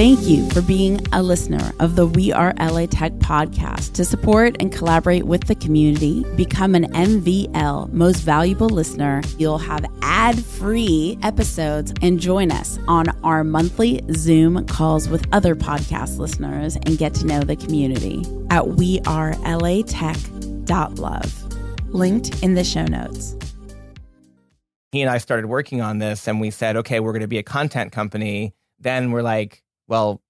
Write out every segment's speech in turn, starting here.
Thank you for being a listener of the We Are LA Tech podcast. To support and collaborate with the community, become an MVL Most Valuable Listener. You'll have ad free episodes and join us on our monthly Zoom calls with other podcast listeners and get to know the community at wearelatech.love. Linked in the show notes he and I started working on this and we said, okay, we're going to be a content company. Then we're like, well,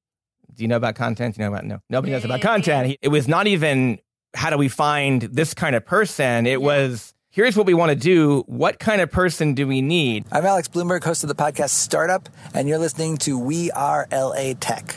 do you know about content? Do you know about no? Nobody knows about content. It was not even how do we find this kind of person. It yeah. was here's what we want to do. What kind of person do we need? I'm Alex Blumberg, host of the podcast Startup, and you're listening to We Are LA Tech.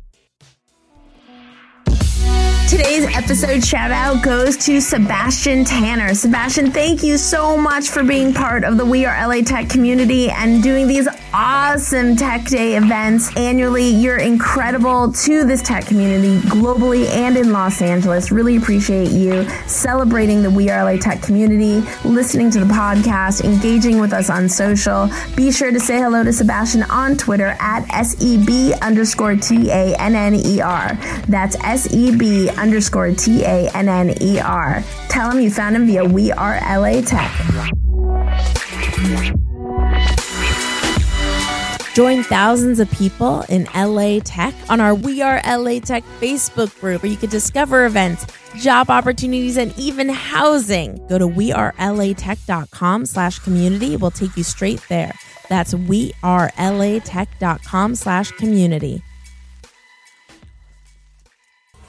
Today's episode shout out goes to Sebastian Tanner. Sebastian, thank you so much for being part of the We Are LA Tech community and doing these awesome Tech Day events annually. You're incredible to this tech community globally and in Los Angeles. Really appreciate you celebrating the We Are LA Tech community, listening to the podcast, engaging with us on social. Be sure to say hello to Sebastian on Twitter at SEB underscore T A N N E R. That's SEB underscore T A N N E R. Tell him you found him via We Are LA Tech. Join thousands of people in LA Tech on our We Are LA Tech Facebook group where you can discover events, job opportunities, and even housing. Go to wearelatech.com slash community. We'll take you straight there. That's wearelatech.com slash community.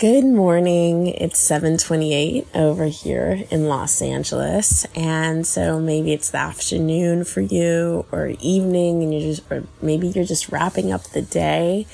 Good morning. It's 7:28 over here in Los Angeles. And so maybe it's the afternoon for you or evening and you're just or maybe you're just wrapping up the day.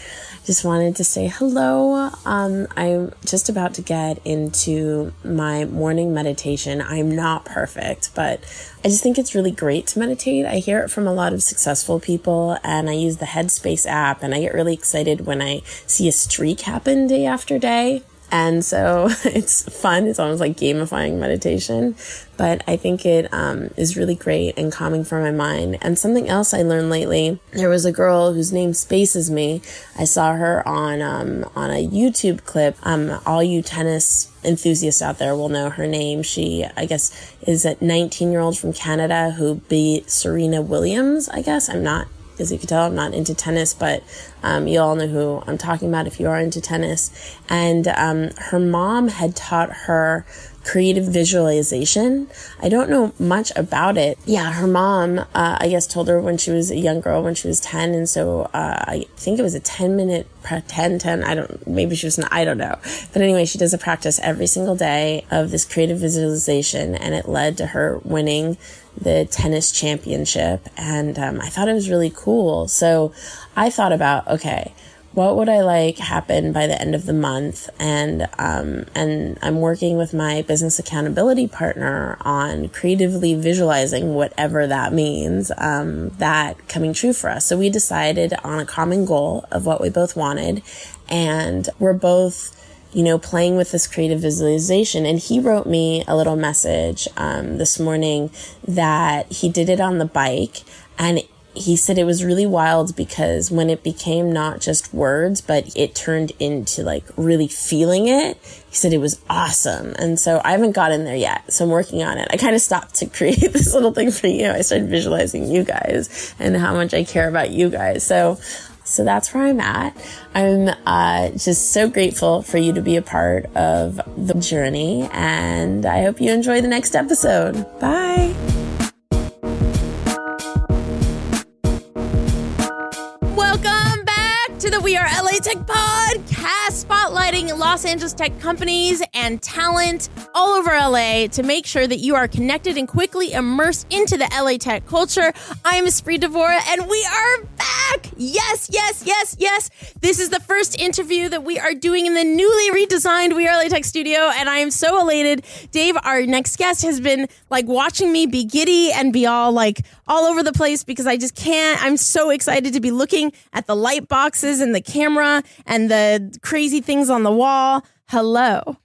Just wanted to say hello. Um, I'm just about to get into my morning meditation. I'm not perfect, but I just think it's really great to meditate. I hear it from a lot of successful people, and I use the Headspace app, and I get really excited when I see a streak happen day after day. And so it's fun. It's almost like gamifying meditation, but I think it um, is really great and calming for my mind. And something else I learned lately, there was a girl whose name spaces me. I saw her on um, on a YouTube clip. Um, all you tennis enthusiasts out there will know her name. She, I guess, is a 19 year old from Canada who beat Serena Williams. I guess I'm not as you can tell, I'm not into tennis, but um, you all know who I'm talking about if you are into tennis. And um, her mom had taught her creative visualization. I don't know much about it. Yeah, her mom, uh, I guess, told her when she was a young girl, when she was 10. And so uh, I think it was a 10 minute, 10, 10, I don't, maybe she was I don't know. But anyway, she does a practice every single day of this creative visualization, and it led to her winning the tennis championship. And um, I thought it was really cool. So I thought about, okay, what would I like happen by the end of the month? And um, and I'm working with my business accountability partner on creatively visualizing whatever that means, um, that coming true for us. So we decided on a common goal of what we both wanted, and we're both you know, playing with this creative visualization. And he wrote me a little message um, this morning that he did it on the bike. And he said it was really wild because when it became not just words, but it turned into like really feeling it, he said it was awesome. And so I haven't gotten there yet. So I'm working on it. I kind of stopped to create this little thing for you. I started visualizing you guys and how much I care about you guys. So so that's where I'm at. I'm uh, just so grateful for you to be a part of the journey, and I hope you enjoy the next episode. Bye. Los Angeles tech companies and talent all over LA to make sure that you are connected and quickly immersed into the LA tech culture. I'm Espree Devora, and we are back. Yes, yes, yes, yes. This is the first interview that we are doing in the newly redesigned We Are LA Tech studio, and I am so elated. Dave, our next guest, has been like watching me be giddy and be all like all over the place because I just can't. I'm so excited to be looking at the light boxes and the camera and the crazy things on the wall. Hello.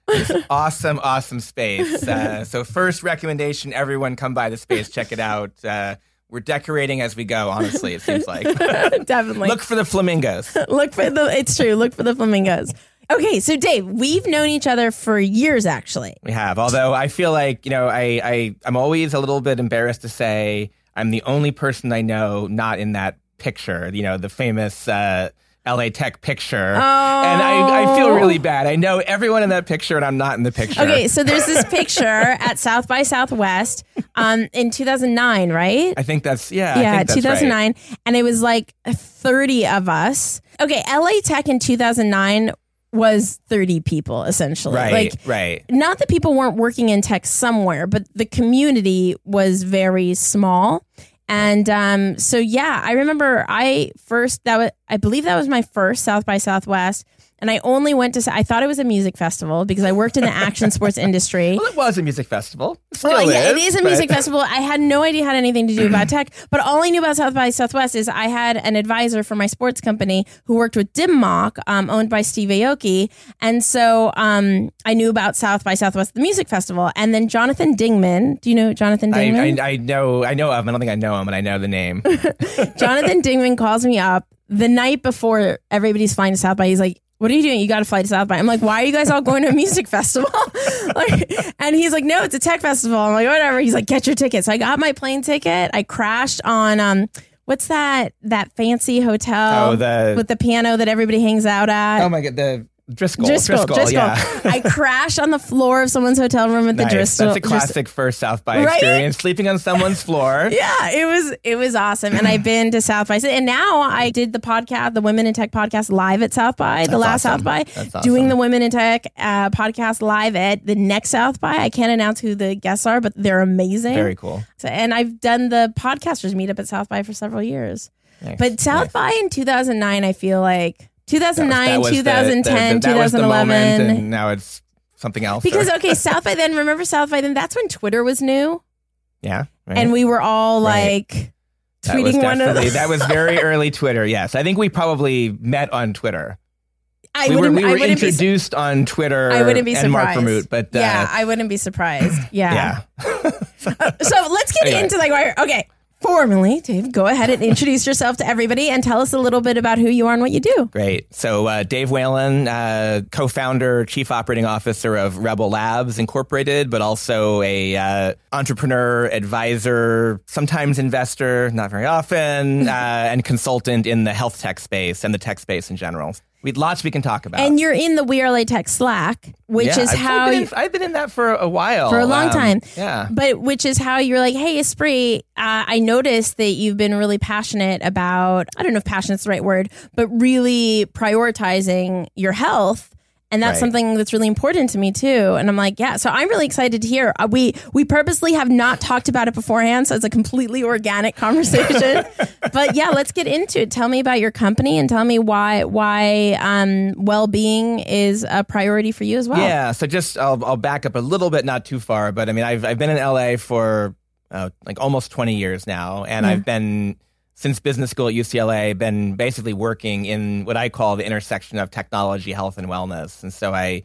awesome, awesome space. Uh, so, first recommendation everyone come by the space, check it out. Uh, we're decorating as we go, honestly, it seems like. Definitely. Look for the flamingos. Look for the, it's true. Look for the flamingos. Okay, so Dave, we've known each other for years, actually. We have. Although I feel like, you know, I, I, I'm always a little bit embarrassed to say I'm the only person I know not in that picture, you know, the famous uh, LA Tech picture. Oh. And I, I feel really bad. I know everyone in that picture and I'm not in the picture. Okay, so there's this picture at South by Southwest um, in 2009, right? I think that's, yeah. I yeah, think that's 2009. right. And it was like 30 of us. Okay, LA Tech in 2009 was 30 people essentially. Right, Like, right. not that people weren't working in tech somewhere, but the community was very small. And um, so, yeah, I remember I first, that was, I believe that was my first South by Southwest. And I only went to, I thought it was a music festival because I worked in the action sports industry. Well, it was a music festival. It still Well, yeah, it is, is a but- music festival. I had no idea it had anything to do about tech, but all I knew about South by Southwest is I had an advisor for my sports company who worked with Dim Mak, um, owned by Steve Aoki, and so um, I knew about South by Southwest, the music festival, and then Jonathan Dingman. Do you know Jonathan I, Dingman? I, I know, I know of him. I don't think I know him, but I know the name. Jonathan Dingman calls me up the night before everybody's flying to South by. He's like, "What are you doing? You got to fly to South by." I'm like, "Why are you guys all going to a music festival?" like, and he's like, "No, it's a tech festival." I'm like, "Whatever." He's like, "Get your ticket." So I got my plane ticket. I crashed on um, what's that that fancy hotel Oh, the- with the piano that everybody hangs out at. oh my God, the Driskill. Driskill, Driskill. yeah. I crashed on the floor of someone's hotel room at the Nice. Driskill. That's a Driskill- classic first South by Right? experience. Sleeping on someone's floor. Yeah, it was it was awesome, and I've been to South by, and now I did the podcast, the Women in Tech podcast, live at South by, the last awesome. South by, That's awesome. doing the Women in Tech uh, podcast live at the next South by. I can't announce who the guests are, but they're amazing. Very cool. So, and I've done the podcasters meetup at South by for several years, Nice. but South Nice. by in 2009, I feel like That was- 2009, that was the- 2010, the- the- the 2011. moment, and now it's something else. because or- okay, South by then, remember South by then? That's when Twitter was new, yeah, right. and we were all like tweeting one of definitely- that was very early Twitter. Yes, I think we probably met on Twitter. I we were, wouldn't, we I were wouldn't be introduced on Twitter. I wouldn't be and Mark surprised. But uh, yeah, I wouldn't be surprised. Yeah. yeah. So let's get Anyway. into like okay. Formally, Dave, go ahead and introduce yourself to everybody and tell us a little bit about who you are and what you do. Great. So, uh, Dave Whelan, uh, co founder, chief operating officer of Rebel Labs Incorporated, but also a uh, entrepreneur, advisor, sometimes investor, not very often, uh, and consultant in the health tech space and the tech space in general. We lots we can talk about. And you're in the We Are LA Tech Slack, which Yeah, is I've how been, you, I've been in that for a while. for a long Um, time. Yeah. But which is how you're like, hey, Espree, uh, I noticed that you've been really passionate about, I don't know if passionate's the right word, but really prioritizing your health. And that's Right. something that's really important to me too. And I'm like, yeah. So I'm really excited to hear. Uh, we we purposely have not talked about it beforehand, so it's a completely organic conversation. but yeah, let's get into it. Tell me about your company and tell me why why um, well being is a priority for you as well. Yeah, so just I'll, I'll back up a little bit, not too far, but I mean, I've I've been in LA for uh, like almost twenty years now, and Yeah. I've been since business school at UCLA, been basically working in what I call the intersection of technology, health, and wellness. And so I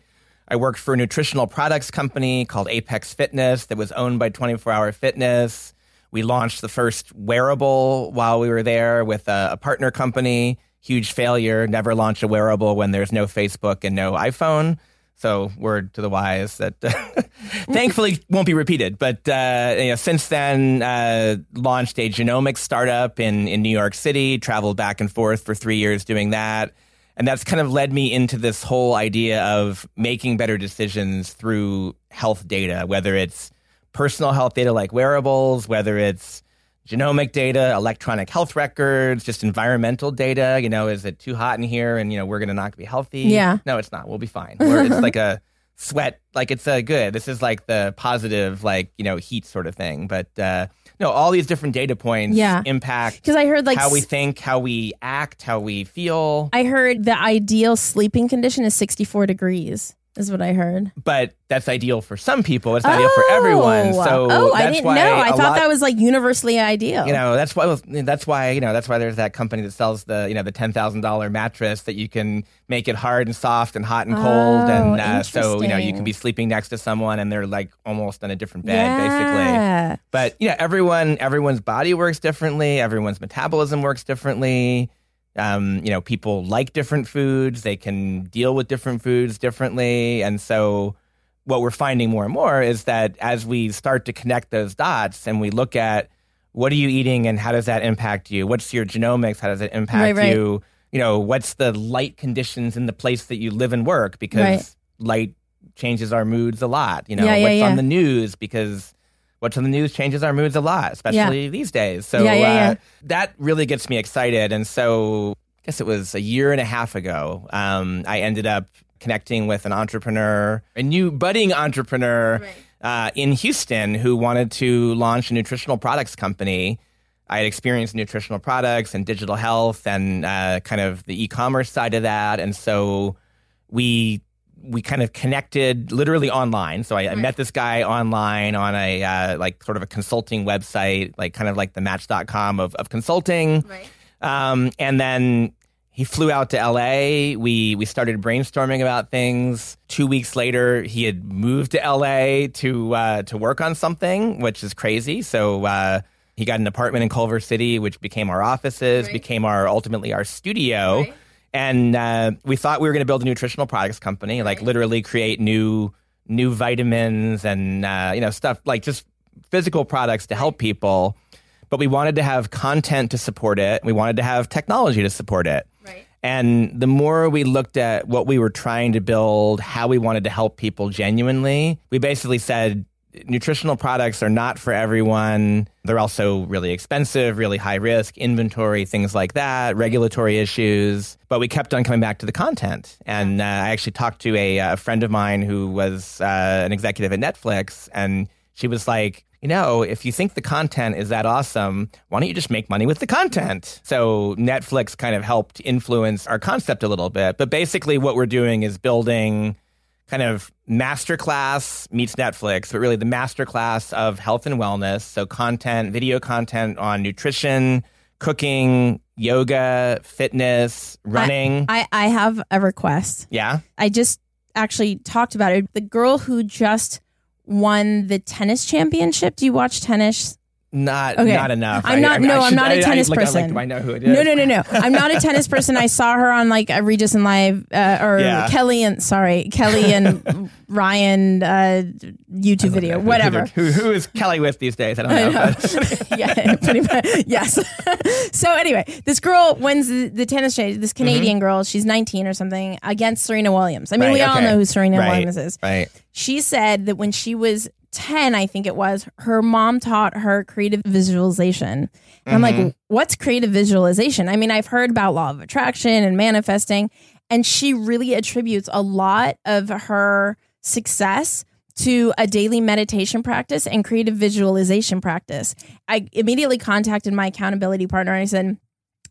I worked for a nutritional products company called Apex Fitness that was owned by Twenty Four Hour Fitness. We launched the first wearable while we were there with a, a partner company. Huge failure. Never launch a wearable when there's no Facebook and no iPhone. So word to the wise that thankfully won't be repeated. But uh, you know, since then, uh, launched a genomics startup in in New York City. Traveled back and forth for three years doing that, and that's kind of led me into this whole idea of making better decisions through health data, whether it's personal health data like wearables, whether it's genomic data, electronic health records, just environmental data. You know, is it too hot in here and, you know, we're going to not be healthy? Yeah. No, it's not. We'll be fine. We're, it's like a sweat, like it's a good. This is like the positive, like, you know, heat sort of thing. But, uh, no, all these different data points Yeah. impact Because I heard like how we think, how we act, how we feel. I heard the ideal sleeping condition is 64 degrees. Is what I heard. but that's ideal for some people. It's not ideal for everyone. So oh, I didn't know. I thought lot- that was like universally ideal. You know, that's why that's why you know that's why there's that company that sells the you know the ten thousand dollar mattress that you can make it hard and soft and hot and cold, Oh, and uh, so you know you can be sleeping next to someone and they're like almost in a different bed, basically. But you know, everyone everyone's body works differently. Everyone's metabolism works differently. Um, you know, people like different foods. They can deal with different foods differently, and so what we're finding more and more is that as we start to connect those dots and we look at what are you eating and how does that impact you? What's your genomics? How does it impact Right, right. you? You know, what's the light conditions in the place that you live and work? Because Right. light changes our moods a lot. You know, Yeah, yeah, what's yeah. on the news because what's on the news changes our moods a lot, especially these days. So Yeah, yeah, yeah. Uh, that really gets me excited. And so I guess it was a year and a half ago, um, I ended up connecting with an entrepreneur, a new budding entrepreneur uh, in Houston who wanted to launch a nutritional products company. I had experienced nutritional products and digital health and uh, kind of the e-commerce side of that, and so we we kind of connected literally online. So I, I met this guy online on a uh, like sort of a consulting website, like kind of like the Match.com of of consulting. Right. Um, and then he flew out to LA. We we started brainstorming about things. Two weeks later, he had moved to LA to uh, to work on something, which is crazy. So uh, he got an apartment in Culver City, which became our offices, Right. became our ultimately our studio. Right. And uh, we thought we were going to build a nutritional products company, like literally create new new vitamins and uh, you know stuff like just physical products to help people. But we wanted to have content to support it. We wanted to have technology to support it. Right. And the more we looked at what we were trying to build, how we wanted to help people genuinely, we basically said nutritional products are not for everyone. They're also really expensive, really high risk, inventory, things like that, regulatory issues. But we kept on coming back to the content. And uh, I actually talked to a, a friend of mine who was uh, an executive at Netflix, and she was like, you know, if you think the content is that awesome, why don't you just make money with the content? So Netflix kind of helped influence our concept a little bit. But basically, what we're doing is building kind of masterclass meets Netflix, but really the masterclass of health and wellness. So content, video content on nutrition, cooking, yoga, fitness, running. I, I have a request. yeah. I just actually talked about it. The girl who just won the tennis championship. Do you watch tennis? Not Okay. not enough. I'm not- no, I'm not a I- I- tennis like, I- like, person. do I know who it is? No, no, no, no. I'm not a tennis person. I saw her on like a Regis and Live uh, or Yeah. Kelly and sorry, Kelly and Ryan uh, YouTube video, whatever. Who, who is Kelly with these days? I don't know. I know. yeah, pretty much. Yes. so anyway, this girl wins the, the tennis. This Canadian girl, she's 19 or something, against Serena Williams. I mean, Mm-hmm. Right, we all know who Serena Right. Williams is. right. She said that when she was 10, I think it was, her mom taught her creative visualization. And I'm Mm-hmm. like, what's creative visualization? I mean, I've heard about law of attraction and manifesting, and she really attributes a lot of her success to a daily meditation practice and creative visualization practice. I immediately contacted my accountability partner and I said,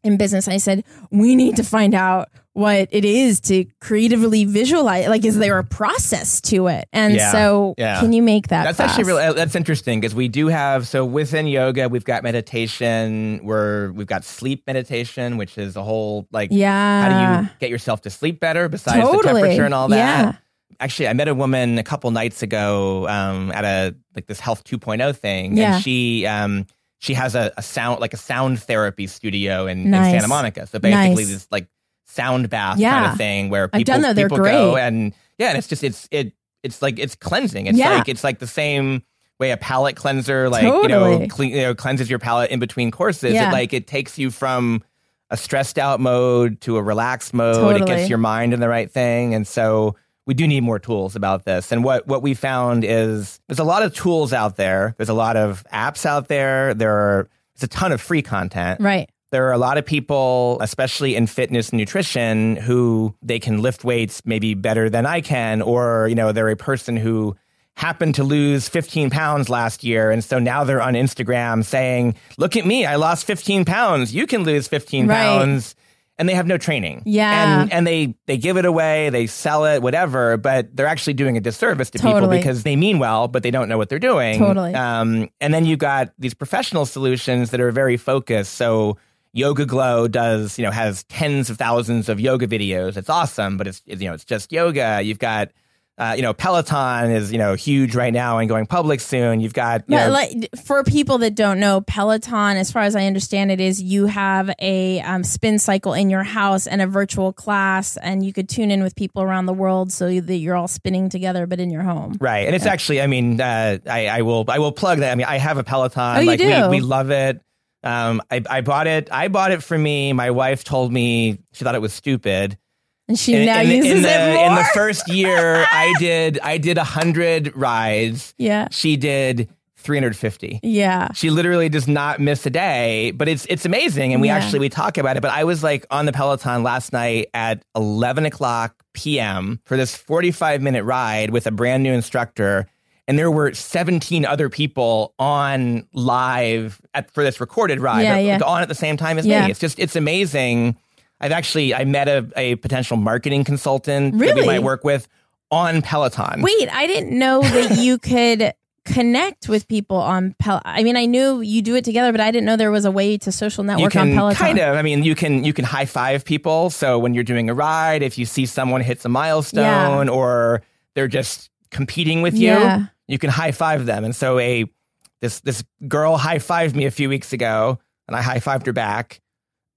in business, I said, we need to find out what it is to creatively visualize. Like, is there a process to it? And Yeah, so, yeah. can you make that? That's fast? actually really that's interesting because we do have so within yoga we've got meditation where we've got sleep meditation which is a whole like Yeah. how do you get yourself to sleep better besides Totally. the temperature and all that. Yeah. Actually, I met a woman a couple nights ago um, at a like this health 2.0 thing, Yeah. and she um, she has a, a sound like a sound therapy studio in, Nice. in Santa Monica. So basically, Nice. this like sound bath kind of thing where I've people done that. They're people go and yeah, and it's just it's it it's like it's cleansing. It's Yeah. like it's like the same way a palate cleanser like you know clean, you know cleanses your palate in between courses. Yeah. It like it takes you from a stressed out mode to a relaxed mode. It gets your mind in the right thing. And so we do need more tools about this. And what, what we found is there's a lot of tools out there. There's a lot of apps out there. There are it's a ton of free content. Right. There are a lot of people, especially in fitness and nutrition, who they can lift weights maybe better than I can, or, you know, they're a person who happened to lose 15 pounds last year. And so now they're on Instagram saying, look at me, I lost 15 pounds. You can lose 15 Right. pounds. And they have no training. Yeah. And, and they, they give it away, they sell it, whatever, but they're actually doing a disservice to people because they mean well, but they don't know what they're doing. Totally. Um, and then you've got these professional solutions that are very focused. So YogaGlo does, you know, has tens of thousands of yoga videos. It's awesome, but it's, you know, it's just yoga. You've got, uh, you know, Peloton is, you know, huge right now and going public soon. You've got, you But know, like for people that don't know, Peloton, as far as I understand it, is you have a um, spin cycle in your house and a virtual class, and you could tune in with people around the world so that you're all spinning together, but in your home. Right, and it's actually, I mean, uh, I, I will, I will plug that. I mean, I have a Peloton. Oh, you like do? we, we love it. Um, I, I bought it. I bought it for me. My wife told me she thought it was stupid. And she In, now in uses in the, it more. in the first year, I did, I did a hundred rides. yeah, She did 350. yeah, She literally does not miss a day, but it's it's amazing, and we Yeah. actually we talk about it. But I was like on the Peloton last night at 11 o'clock p.m. for this 45 minute ride with a brand new instructor, and there were 17 other people on live at for this recorded ride, Yeah, yeah. on at the same time as Yeah. me. It's just it's amazing. I've actually I met a, a potential marketing consultant that we might work with on Peloton. Wait, I didn't know that you could connect with people on Pel. I mean, I knew you do it together, but I didn't know there was a way to social network can on Peloton. kind of i mean you can you can high five people so when you're doing a ride if you see someone hits a milestone or they're just competing with you Yeah. You can high five them and so a this this girl high fived me a few weeks ago and i high fived her back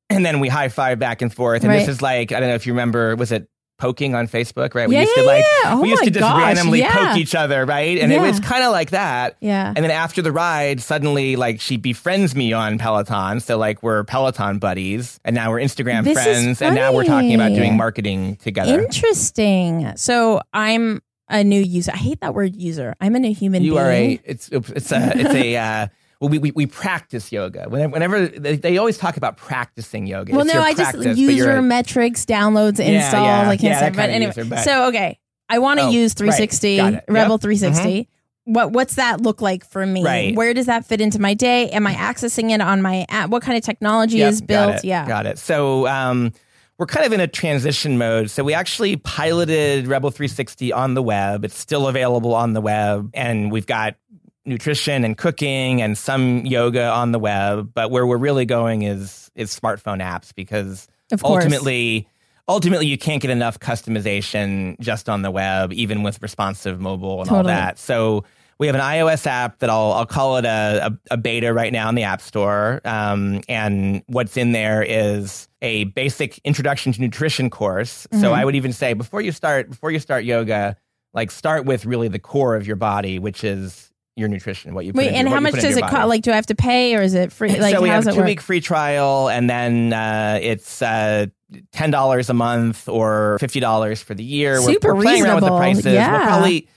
and then we high five back and forth and Right. this is like i don't know if you remember was it poking on facebook right we Yeah, used to like yeah. Oh we used to just gosh, randomly yeah. poke each other right and it was kind of like that Yeah. and then after the ride, suddenly, like, she befriends me on Peloton. So, like, we're Peloton buddies, and now we're Instagram This friends, and now we're talking about doing marketing together. Interesting. So I'm a new user. I hate that word user. I'm a new human You being. are a it's it's a it's a uh, well, we, we we practice yoga. Whenever, whenever they, they always talk about practicing yoga. well, It's no, I just practice, but user a- metrics, downloads, Yeah, installs. yeah. I can't Yeah, say. But anyway, user, but- so okay, I want to Oh, use 360 Got it. Rebel Yep. Mm-hmm. 360. What what's that look like for me? Right. Where does that fit into my day? Am I accessing it on my app? What kind of technology Yep, is got built? it, Yeah. got it. So um, we're kind of in a transition mode. So we actually piloted Rebel 360 on the web. It's still available on the web, and we've got nutrition and cooking and some yoga on the web. But where we're really going is is smartphone apps because ultimately. Ultimately, you can't get enough customization just on the web, even with responsive mobile and all that. So we have an iOS app that I'll I'll call it a, a, a beta right now in the App Store. Um, and what's in there is a basic introduction to nutrition course. Mm-hmm. So I would even say before you start before you start yoga, like start with really the core of your body, which is your nutrition. What you put Wait, and how much does it cost? Like, do I have to pay or is it free? Like, so we have a two week free trial, and then uh, it's uh, ten dollars a month or fifty dollars for the year. We're- we're, playing around with the prices. Yeah. We'll probably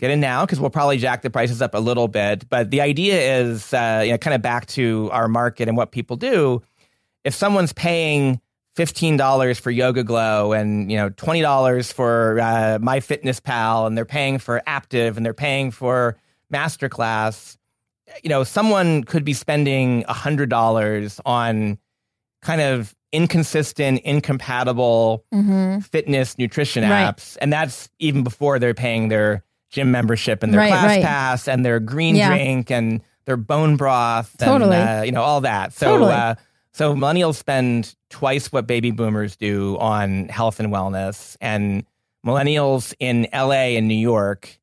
get in now because we'll probably jack the prices up a little bit. But the idea is, uh, you know, kind of back to our market and what people do. If someone's paying fifteen dollars for YogaGlo and you know twenty dollars for uh, My Fitness Pal, and they're paying for Active and they're paying for Masterclass, you know, someone could be spending hundred dollars on kind of inconsistent, incompatible hmm fitness nutrition Right. apps, and that's even before they're paying their gym membership and their Right, class right. pass and their green Yeah. drink and their bone broth, Totally. and, uh, you know, all that. So, Totally. uh, so millennials spend twice what baby boomers do on health and wellness, and millennials in LA and New York.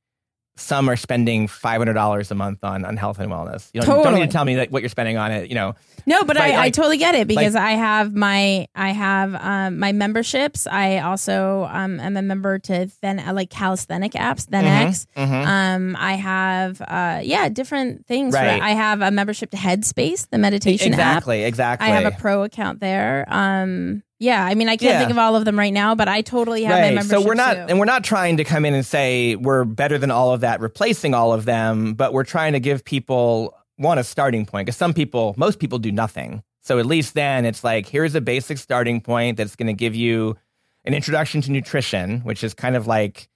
Some are spending five hundred dollars a month on, on health and wellness. You don't, don't need to tell me like, what you're spending on it. You know, No, but Like- I, I totally get it because I have my I have um, my memberships. I also um, am a member to then uh, like calisthenic apps, ThenX. mhm. Um, I have uh, yeah different things. Right. I have a membership to Headspace, the meditation app. exactly, exactly. I have a pro account there. Um, yeah, I mean I can't Yeah. think of all of them right now, but I totally have my right. membership. So we're not, too. and we're not trying to come in and say we're better than all of that, replacing all of them, but we're trying to give people one a starting point because some people, most people do nothing. So at least then it's like, here's a basic starting point that's going to give you an introduction to nutrition, which is kind of like,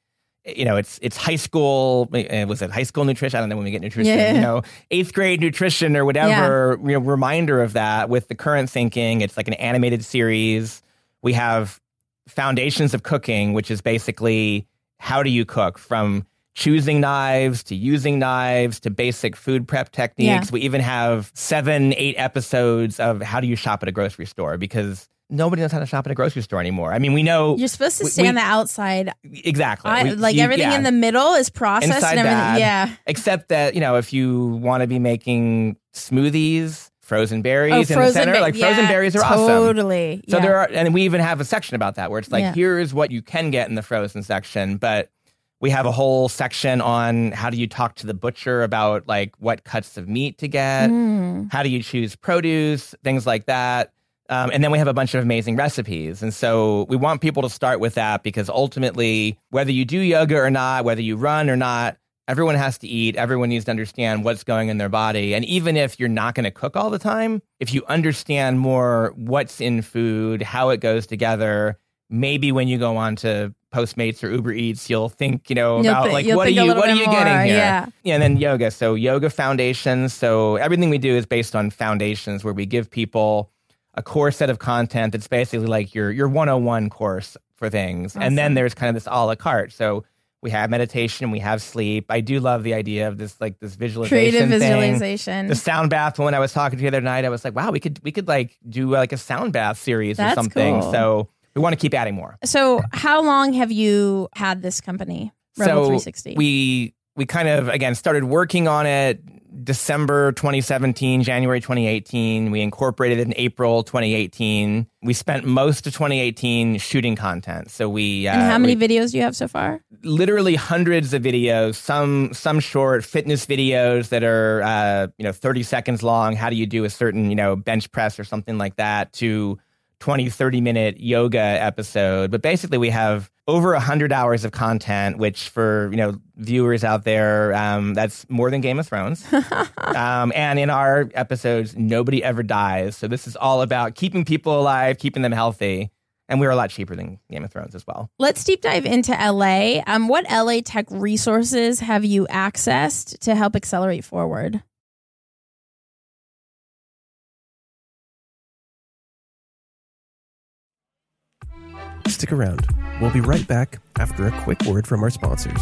you know, it's it's high school. uh, Was it high school nutrition? I don't know when we get nutrition. Yeah. You know, eighth grade nutrition or whatever. You know, reminder of that with the current thinking. It's like an animated series. We have foundations of cooking, which is basically how do you cook from choosing knives to using knives to basic food prep techniques. Yeah. We even have seven, eight episodes of how do you shop at a grocery store because nobody knows how to shop at a grocery store anymore. I mean, we know You're supposed to stay on the outside. exactly I, We- like you- everything yeah. in the middle is processed Inside and everything. bad. Yeah. except that you know if you want to be making smoothies frozen berries Oh, in the center ba- like frozen yeah, berries are awesome Totally. so yeah. there are and we even have a section about that where it's like here's what you can get in the frozen section but we have a whole section on how do you talk to the butcher about like what cuts of meat to get Mm. how do you choose produce, things like that. Um, and then we have a bunch of amazing recipes. And so we want people to start with that because ultimately, whether you do yoga or not, whether you run or not, everyone has to eat. Everyone needs to understand what's going in their body. And even if you're not going to cook all the time, if you understand more what's in food, how it goes together, maybe when you go on to Postmates or Uber Eats, you'll think, you know, about thi- like what are you what are you more, getting here? yeah. Yeah, and then yoga. So yoga foundations. So everything we do is based on foundations where we give people a core set of content that's basically like your your 101 course for things. And then there's kind of this a la carte. So we have meditation, we have sleep. I do love the idea of this like this visualization Creative thing. visualization. The sound bath when I was talking to you the other night, I was like, wow, we could we could like do like a sound bath series or something. cool. So we want to keep adding more. so, how long have you had this company, Rebel so 360? we we kind of again started working on it December 2017, January 2018. We incorporated it in April 2018. We spent most of 2018 shooting content. So we uh, and how many we- videos do you have so far? literally hundreds of videos, some some short fitness videos that are uh, you know 30 seconds long. How do you do a certain you know bench press or something like that to 20 30 minute yoga episode. But basically, we have over 100 hours of content, which for you know viewers out there, um, that's more than Game of Thrones. um, and in our episodes, nobody ever dies. So this is all about keeping people alive, keeping them healthy. And we're a lot cheaper than Game of Thrones as well. Let's deep dive into LA. Um, what LA tech resources have you accessed to help accelerate forward? Stick around. We'll be right back after a quick word from our sponsors.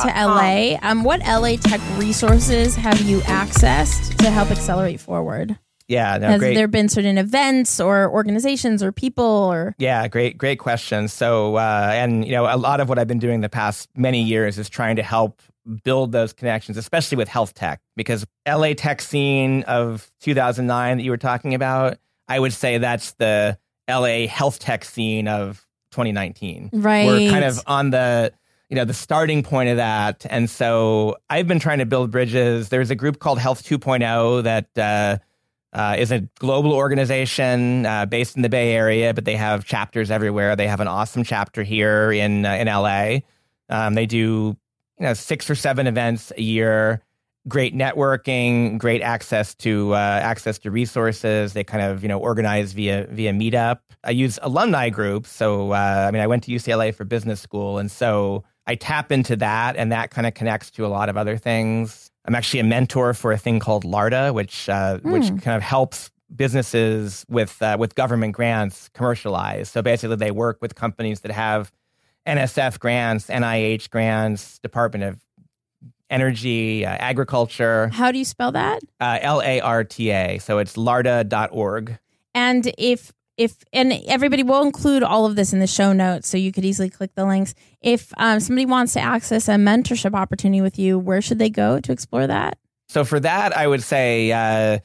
LA. Um, what LA tech resources have you accessed to help accelerate forward? Yeah, no, Has great. there been certain events or organizations or people or Yeah, great, great question. So, uh, and you know, a lot of what I've been doing the past many years is trying to help build those connections, especially with health tech, because LA tech scene of 2009 that you were talking about, I would say that's the LA health tech scene of 2019. right? We're kind of on the you know the starting point of that, and so I've been trying to build bridges. There's a group called Health 2.0 that. Uh, uh, is a global organization uh, based in the Bay Area, but they have chapters everywhere. They have an awesome chapter here in uh, in LA. Um, they do you know six or seven events a year. Great networking, great access to uh, access to resources. They kind of you know organize via via Meetup. I use alumni groups, so uh, I mean I went to UCLA for business school, and so I tap into that, and that kind of connects to a lot of other things. I'm actually a mentor for a thing called LARTA, which uh, which kind of helps businesses with uh, with government grants commercialize. So basically, they work with companies that have NSF grants, NIH grants, Department of Energy, uh, Agriculture, How do you spell that? uh, L A R T A. So it's larta.org. And if if and everybody will include all of this in the show notes, so you could easily click the links. If um, somebody wants to access a mentorship opportunity with you, where should they go to explore that? So for that, I would say uh,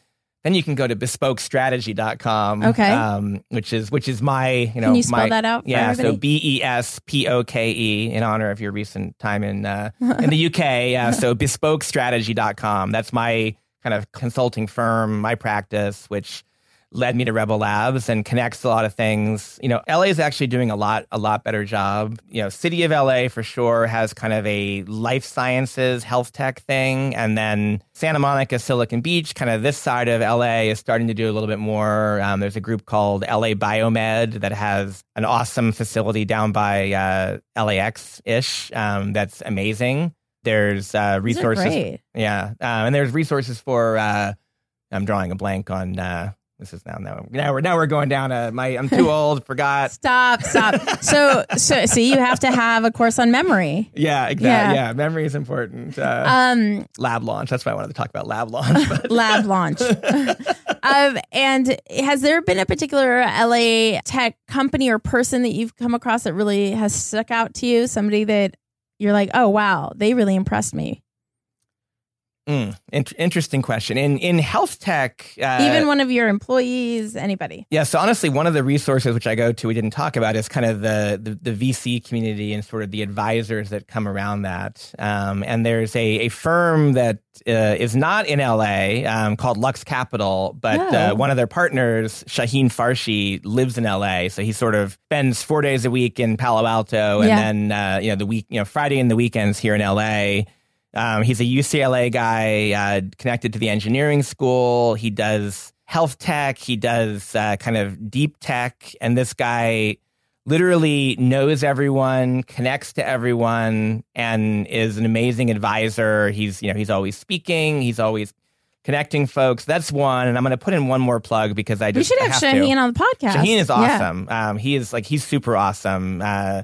then you can go to bespokestrategy.com. Okay. Um, which is which is my you know Can you spell my, that out for yeah. So? B E S P O K E in honor of your recent time in uh, in the UK. Uh, so bespokestrategy.com. That's my kind of consulting firm, my practice, which led me to Rebel Labs and connects a lot of things. You know, LA is actually doing a lot, a lot better job. You know, City of LA for sure has kind of a life sciences, health tech thing. And then Santa Monica, Silicon Beach, kind of this side of LA is starting to do a little bit more. Um, there's a group called LA Biomed that has an awesome facility down by uh, LAX ish um, that's amazing. There's uh, resources. Yeah, uh, and there's resources for. Uh, I'm drawing a blank on. This is now now now we're now we're going down. A, my I'm too old. Forgot. Stop, stop. so, so, see, you have to have a course on memory. Yeah, exactly. Yeah. Yeah, memory is important. Uh, Um, lab launch. That's why I wanted to talk about lab launch. Lab launch. um, and has there been a particular LA tech company or person that you've come across that really has stuck out to you? Somebody that you're like, oh wow, they really impressed me. Mm, int- interesting question. In in health tech, uh, Even one of your employees, anybody. Yeah, so honestly, one of the resources which I go to, we didn't talk about, is kind of the the, the VC community and sort of the advisors that come around that. Um, and there's a, a firm that uh, is not in LA um, called Lux Capital, but Oh. uh, one of their partners, Shahin Farshchi, lives in LA. So he sort of spends four days a week in Palo Alto, and Yeah. then uh, you know the week, you know Friday and the weekends here in LA. Um, he's a UCLA guy uh, connected to the engineering school. He does health tech. He does uh, kind of deep tech. And this guy literally knows everyone, connects to everyone, and is an amazing advisor. He's you know he's always speaking. He's always connecting folks. That's one. And I'm going to put in one more plug because I We just should I have have to. Shahin on the podcast. Shahin is Yeah. awesome. Um, he is like he's super awesome. Uh,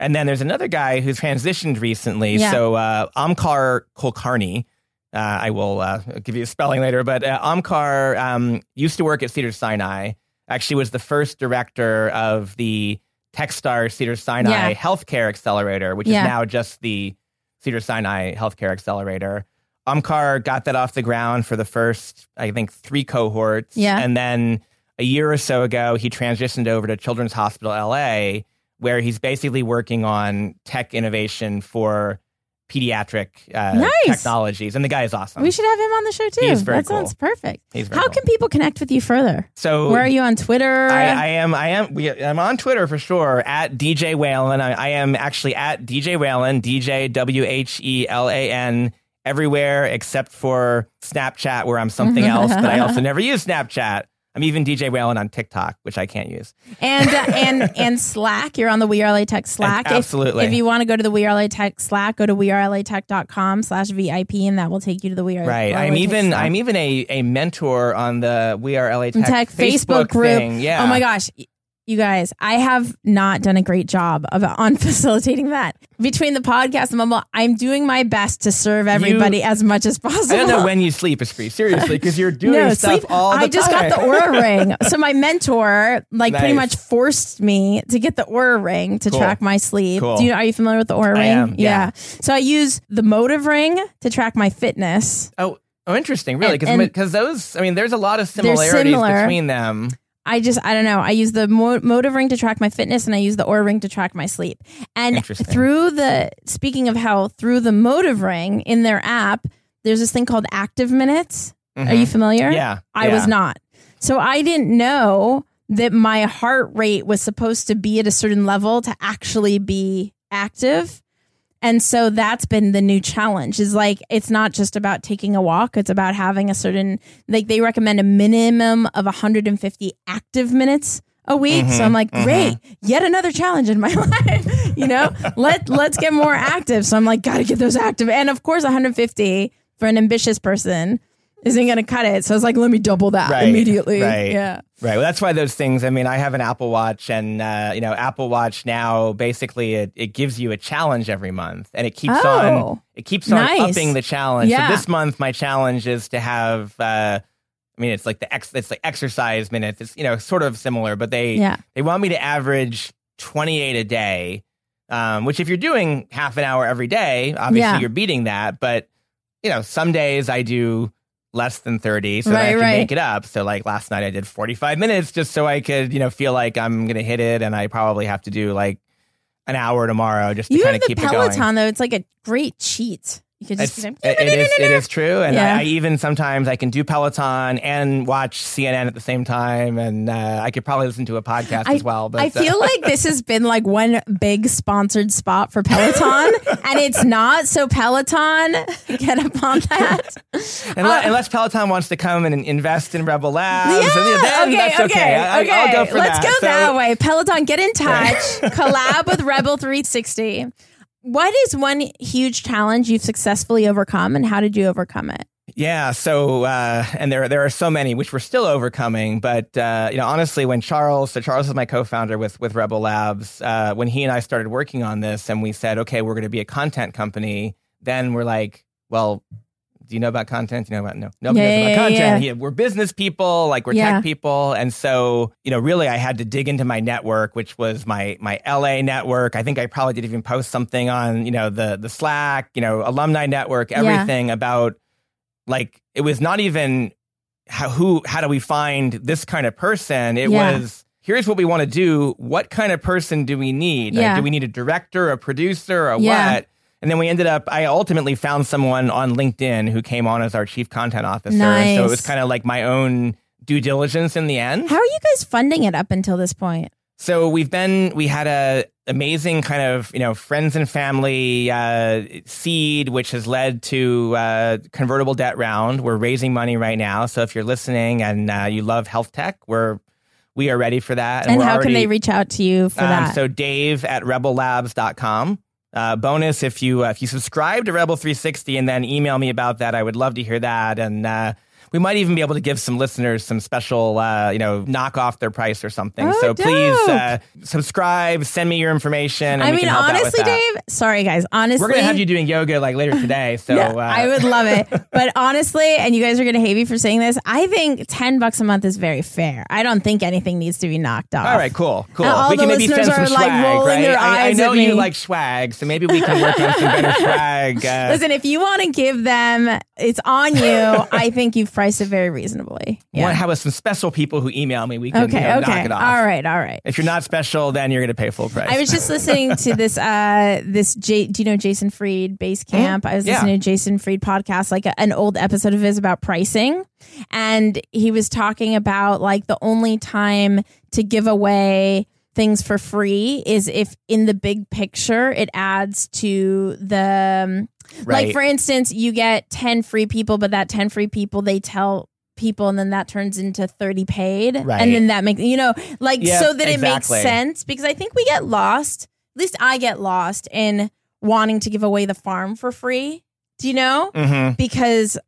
and then there's another guy who's transitioned recently. Yeah. So uh, Omkar Kulkarni. Uh, I will uh, give you a spelling later, but uh, Omkar um, used to work at Cedars-Sinai. Actually, was the first director of the TechStar Cedars-Sinai Yeah. Healthcare Accelerator, which Yeah. is now just the Cedars-Sinai Healthcare Accelerator. Omkar got that off the ground for the first, I think, three cohorts. Yeah. And then a year or so ago, he transitioned over to Children's Hospital LA, where he's basically working on tech innovation for pediatric uh, Nice. technologies. And the guy is awesome. We should have him on the show too. He's very that sounds perfect. He's How cool. can people connect with you further? so Where are you on Twitter? I, I am. I am. We, I'm on Twitter for sure at DJ Whelan. I, I am actually at DJ Whelan. DJ W H E L A N everywhere except for Snapchat, where I'm something else. but I also never use Snapchat. I'm even DJ Whelan on TikTok, which I can't use. and uh, and and Slack. You're on the We Are LA Tech Slack. If- Absolutely. If, you want to go to the We Are LA Tech Slack, go to wearelatech.com slash VIP and that will take you to the We Are Right. LA I'm Tech even. Slack. I'm even a, a mentor on the We Are LA Tech, Tech Facebook, group. Thing. Yeah. Oh my gosh. You guys, I have not done a great job of on facilitating that. Between the podcast and Mumble, I'm doing my best to serve everybody as much as possible. I don't know when you sleep, Espree. Seriously, because you're doing no, stuff sleep. all the I just time. got the Oura ring. So my mentor, like, pretty much forced me to get the Oura ring to Cool. track my sleep. Cool. Do you are you familiar with the Oura I ring? am, yeah. So I use the Motiv ring to track my fitness. Oh, oh, interesting. Really, because those. I mean, there's a lot of similarities similar. between them. I just I don't know. I use the Mo- Motiv ring to track my fitness, and I use the Oura ring to track my sleep. And through the speaking of health, through the Motiv ring in their app, there's this thing called Active Minutes. Are you familiar? Mm-hmm. Yeah, I yeah. was not. So I didn't know that my heart rate was supposed to be at a certain level to actually be active. And so that's been the new challenge is like it's not just about taking a walk, it's about having a certain like they recommend a minimum of 150 active minutes a week. Mm-hmm, so I'm like, great, yet another challenge in my life. you know, let let's get more active. So I'm like, gotta get those active. And of course, 150 for an ambitious person isn't gonna cut it. So it's like, let me double that Right, immediately. right. Yeah. Right. Well, that's why those things. I mean, I have an Apple Watch, and uh, you know, Apple Watch now basically it, it gives you a challenge every month, and it keeps on Oh, it keeps on nice. upping the challenge. Yeah. So this month, my challenge is to have. Uh, I mean, it's like the ex, it's like exercise minutes. It's you know sort of similar, but they Yeah. they want me to average twenty eight a day. Um, which if you're doing half an hour every day, obviously Yeah. you're beating that. But you know, some days I do less than 30 so that I can right. make it up. So like last night I did 45 minutes just so I could, you know, feel like I'm going to hit it and I probably have to do like an hour tomorrow just to You kind have of the keep it going. Peloton though. It's like a great cheat. You could just it, it is it is true, and Yeah. I, I even sometimes I can do Peloton and watch CNN at the same time, and uh, I could probably listen to a podcast I, as well. But I uh, feel like this has been like one big sponsored spot for Peloton, and it's not. So Peloton, get up on that. unless, unless Peloton wants to come and invest in Rebel Labs, Uh, Yeah. and then okay. that's okay. okay. I, okay. I'll go for Let's that. go So- that way. Peloton, get in touch. collab with Rebel 360. What is one huge challenge you've successfully overcome, and how did you overcome it? Yeah. So, uh, and there there are so many which we're still overcoming. But uh, you know, honestly, when Charles, so Charles is my co-founder with with Rebel Labs, uh, when he and I started working on this, and we said, okay, we're going to be a content company. Then we're like, well, do you know about content? Do you know about no? Nobody Yeah, knows yeah, about content. yeah. We're business people, like we're tech people, and so you know, really, I had to dig into my network, which was my my LA network. I think I probably did even post something on you know the the Slack, you know, alumni network, everything about like it was not even how who how do we find this kind of person it was here's what we want to do what kind of person do we need Yeah. like, do we need a director a producer or Yeah. what and then we ended up i ultimately found someone on linkedin who came on as our chief content officer Nice. so it was kind of like my own due diligence in the end How are you guys funding it up until this point? so we've been we had a amazing kind of you know friends and family uh, seed, which has led to uh, convertible debt round. We're raising money right now. So if you're listening and uh, you love health tech, we're we are ready for that. And, we're how can they reach out to you for um, that? So Dave at rebellabs.com. Uh, bonus if you uh, if you subscribe to Rebel 360 and then email me about that, I would love to hear that. And uh, we might even be able to give some listeners some special, uh, you know, knock off their price or something. Oh, so please uh, subscribe, send me your information. And I we mean, can help out with honestly. Dave. Sorry, guys. Honestly, we're gonna have you doing yoga like later today. So Yeah, uh, I would love it. But honestly, and you guys are going to hate me for saying this, I think 10 bucks a month is very fair. I don't think anything needs to be knocked off. All right, cool, cool. And all we can the maybe send listeners some are, like, swag, rolling right? their I, I know at you me. like swag, so maybe we can work on some better swag. Uh, Listen, if you want to give them, it's on you. I think you've priced it very reasonably. want to Yeah. have some special people who email me. We can Okay. you know, okay. knock it off. All right. All right. If you're not special, then you're going to pay full price. I was just listening to this. Uh, this J, do you know Jason Fried Basecamp? I was Yeah. listening to Jason Fried podcast, like a, an old episode of his about pricing, and he was talking about like the only time to give away things for free is if in the big picture it adds to the um, like for instance you get 10 free people but that 10 free people they tell people and then that turns into 30 paid. Right. and then that makes you know like Yep, so that it makes sense because i think we get lost at least i get lost in wanting to give away the farm for free. Do you know? Mhm. because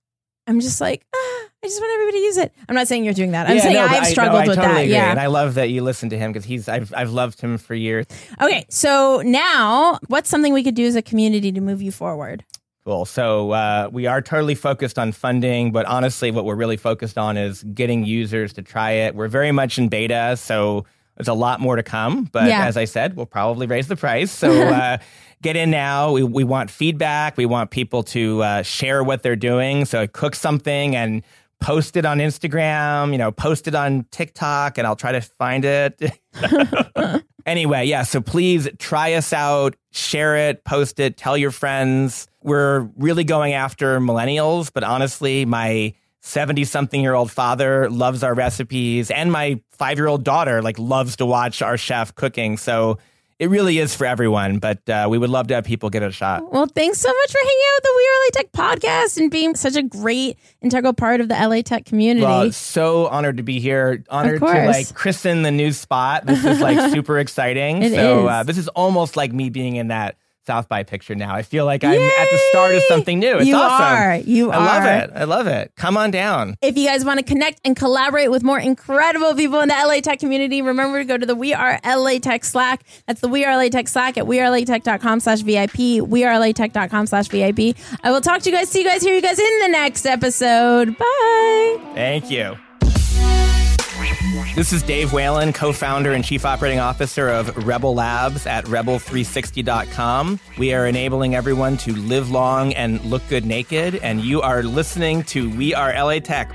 i'm just like ah, i just want everybody to use it i'm not saying you're doing that i'm Yeah, saying no, i've I- no, struggled I with totally that agree. yeah and I love that you listen to him because he's I've I've loved him for years. okay so now what's something we could do as a community to move you forward Cool. So uh, we are totally focused on funding, but honestly, what we're really focused on is getting users to try it. We're very much in beta, so there's a lot more to come. But Yeah. as I said, we'll probably raise the price. So uh, get in now. We, we want feedback. We want people to uh, share what they're doing. So cook something and post it on Instagram. You know, post it on TikTok, and I'll try to find it. Anyway, yeah, so please try us out, share it, post it, tell your friends. We're really going after millennials, but honestly, my 70 something year old father loves our recipes and my 5-year-old daughter like loves to watch our chef cooking. So it really is for everyone, but uh, we would love to have people give it a shot. Well, thanks so much for hanging out with the We Are LA Tech podcast and being such a great integral part of the LA Tech community. Well, so honored to be here. Honored to like christen the new spot. This is like super exciting. It so is. Uh, this is almost like me being in that South by picture now. I feel like I'm at the start of something new. It's you awesome. are. You I are. I love it. I love it. Come on down. If you guys want to connect and collaborate with more incredible people in the LA Tech community, remember to go to the We Are LA Tech Slack. That's the We Are LA Tech Slack at wearelatech.com slash VIP, wearelatech.com slash VIP. I will talk to you guys, see you guys, hear you guys in the next episode. Bye. Thank you. This is Dave Whelan, co founder and chief operating officer of Rebel Labs at rebel360.com. We are enabling everyone to live long and look good naked, and you are listening to We Are LA Tech.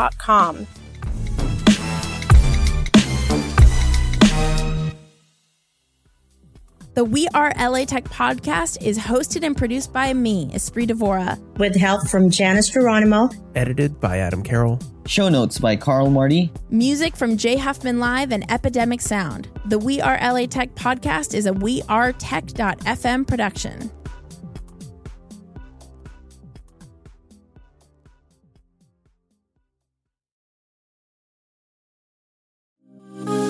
The We Are LA Tech podcast is hosted and produced by me, Espree Devora. with help from Janice Geronimo. Edited by Adam Carroll. Show notes by Karl Marty. Music from Jay Huffman Live and Epidemic Sound. The We Are LA Tech podcast is a We Are wearetech.fm production.